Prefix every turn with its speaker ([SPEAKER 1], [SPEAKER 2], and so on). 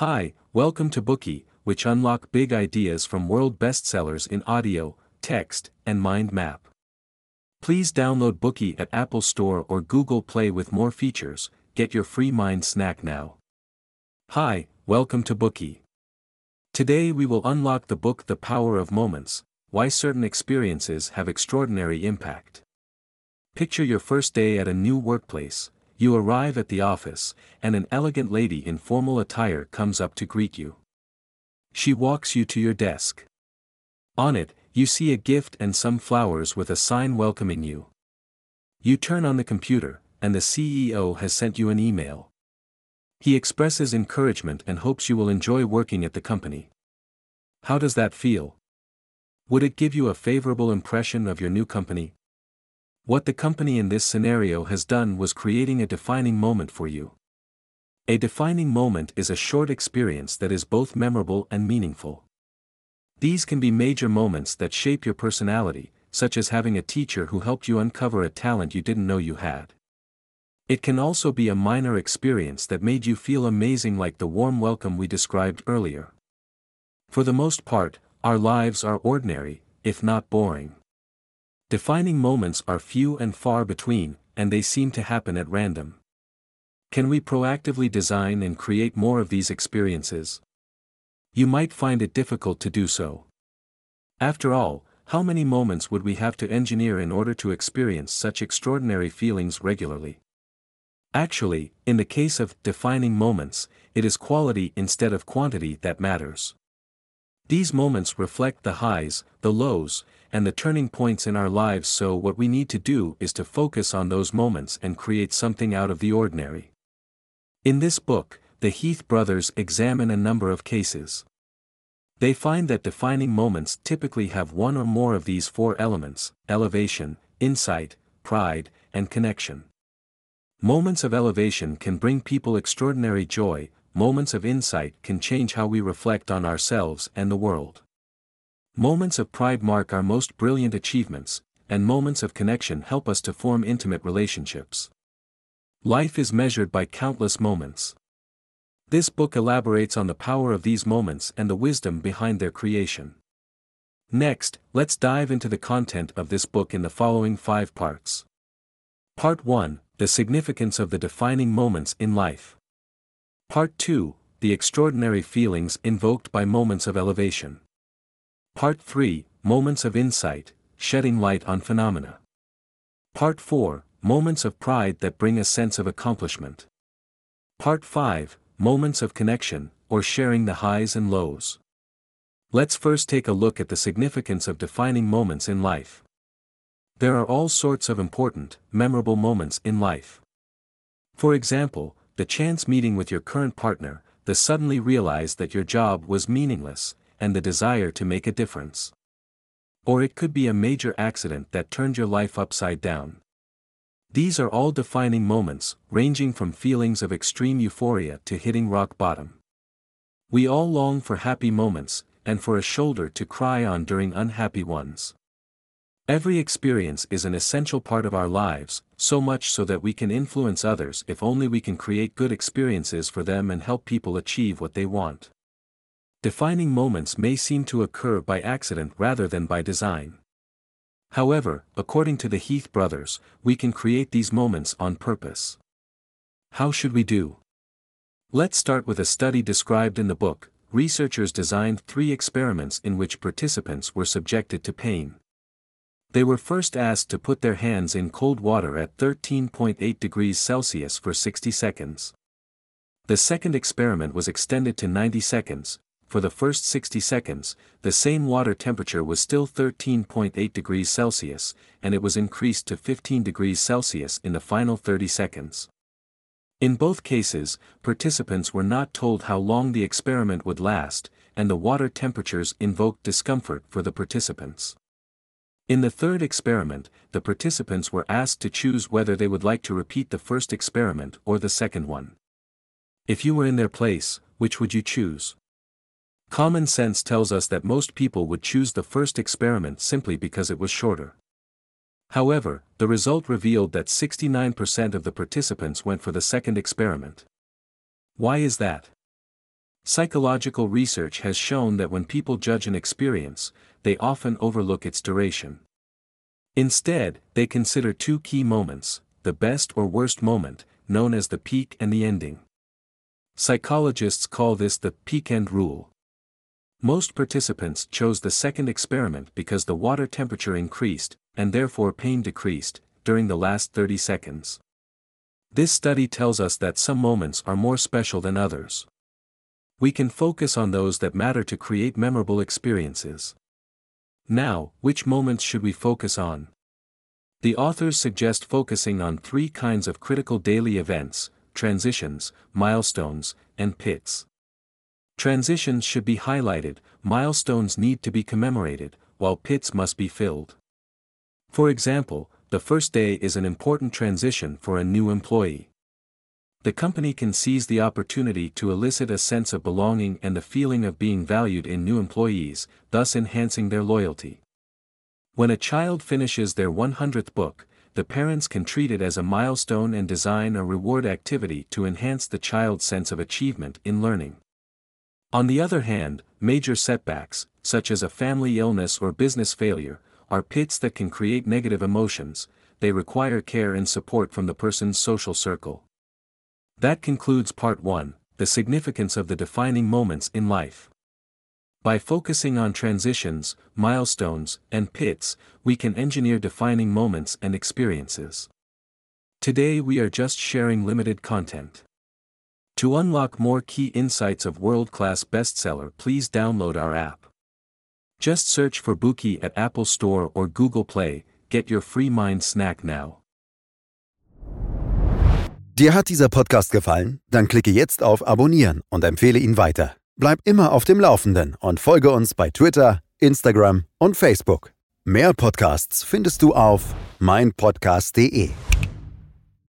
[SPEAKER 1] Hi, welcome to Bookey, which unlock big ideas from world bestsellers in audio, text, and mind map. Please download Bookey at Apple Store or Google Play with more features. Get your free mind snack now. Hi, welcome to Bookey. Today we will unlock the book The Power of Moments Why Certain Experiences Have Extraordinary Impact. Picture your first day at a new workplace, you arrive at the office, and an elegant lady in formal attire comes up to greet you. She walks you to your desk. On it, you see a gift and some flowers with a sign welcoming you. You turn on the computer, and the CEO has sent you an email. He expresses encouragement and hopes you will enjoy working at the company. How does that feel? Would it give you a favorable impression of your new company? What the company in this scenario has done was creating a defining moment for you. A defining moment is a short experience that is both memorable and meaningful. These can be major moments that shape your personality, such as having a teacher who helped you uncover a talent you didn't know you had. It can also be a minor experience that made you feel amazing like the warm welcome we described earlier. For the most part, our lives are ordinary, if not boring. Defining moments are few and far between, and they seem to happen at random. Can we proactively design and create more of these experiences? You might find it difficult to do so. After all, how many moments would we have to engineer in order to experience such extraordinary feelings regularly? Actually, in the case of defining moments, it is quality instead of quantity that matters. These moments reflect the highs, the lows, and the turning points in our lives so what we need to do is to focus on those moments and create something out of the ordinary. In this book, the Heath brothers examine a number of cases. They find that defining moments typically have one or more of these four elements elevation, insight, pride, and connection. Moments of elevation can bring people extraordinary joy, moments of insight can change how we reflect on ourselves and the world. Moments of pride mark our most brilliant achievements, and moments of connection help us to form intimate relationships. Life is measured by countless moments. This book elaborates on the power of these moments and the wisdom behind their creation. Next, let's dive into the content of this book in the following five parts. Part 1 The Significance of the Defining Moments in Life. Part 2 The Extraordinary Feelings Invoked by Moments of Elevation. Part 3 Moments of Insight, Shedding Light on Phenomena. Part 4 Moments of Pride that Bring a Sense of Accomplishment. Part 5 Moments of Connection, or Sharing the Highs and Lows. Let's first take a look at the significance of defining moments in life. There are all sorts of important, memorable moments in life. For example, the chance meeting with your current partner, the suddenly realize that your job was meaningless, and the desire to make a difference. Or it could be a major accident that turned your life upside down. These are all defining moments, ranging from feelings of extreme euphoria to hitting rock bottom. We all long for happy moments, and for a shoulder to cry on during unhappy ones. Every experience is an essential part of our lives, so much so that we can influence others if only we can create good experiences for them and help people achieve what they want. Defining moments may seem to occur by accident rather than by design. However, according to the Heath brothers, we can create these moments on purpose. How should we do? Let's start with a study described in the book. Researchers designed three experiments in which participants were subjected to pain. They were first asked to put their hands in cold water at 13.8 degrees Celsius for 60 seconds. The second experiment was extended to 90 seconds, for the first 60 seconds, the same water temperature was still 13.8 degrees Celsius, and it was increased to 15 degrees Celsius in the final 30 seconds. In both cases, participants were not told how long the experiment would last, and the water temperatures invoked discomfort for the participants. In the third experiment, the participants were asked to choose whether they would like to repeat the first experiment or the second one. If you were in their place, which would you choose? Common sense tells us that most people would choose the first experiment simply because it was shorter. However, the result revealed that 69% of the participants went for the second experiment. Why is that? Psychological research has shown that when people judge an experience, they often overlook its duration. Instead, they consider two key moments, the best or worst moment, known as the peak and the ending. Psychologists call this the peak end rule. Most participants chose the second experiment because the water temperature increased, and therefore pain decreased, during the last 30 seconds. This study tells us that some moments are more special than others. We can focus on those that matter to create memorable experiences. Now, which moments should we focus on? The authors suggest focusing on three kinds of critical daily events transitions, milestones, and pits. Transitions should be highlighted, milestones need to be commemorated, while pits must be filled. For example, the first day is an important transition for a new employee. The company can seize the opportunity to elicit a sense of belonging and the feeling of being valued in new employees, thus enhancing their loyalty. When a child finishes their 100th book, the parents can treat it as a milestone and design a reward activity to enhance the child's sense of achievement in learning. On the other hand, major setbacks, such as a family illness or business failure, are pits that can create negative emotions, they require care and support from the person's social circle. That concludes part 1 The significance of the defining moments in life. By focusing on transitions, milestones, and pits, we can engineer defining moments and experiences. Today we are just sharing limited content. To unlock more key insights of world class bestseller, please download our app. Just search for Bookey at Apple Store or Google Play, get your free mind snack now.
[SPEAKER 2] Dir hat dieser Podcast gefallen? Dann klicke jetzt auf Abonnieren und empfehle ihn weiter. Bleib immer auf dem Laufenden und folge uns bei Twitter, Instagram und Facebook. Mehr Podcasts findest du auf meinpodcast.de.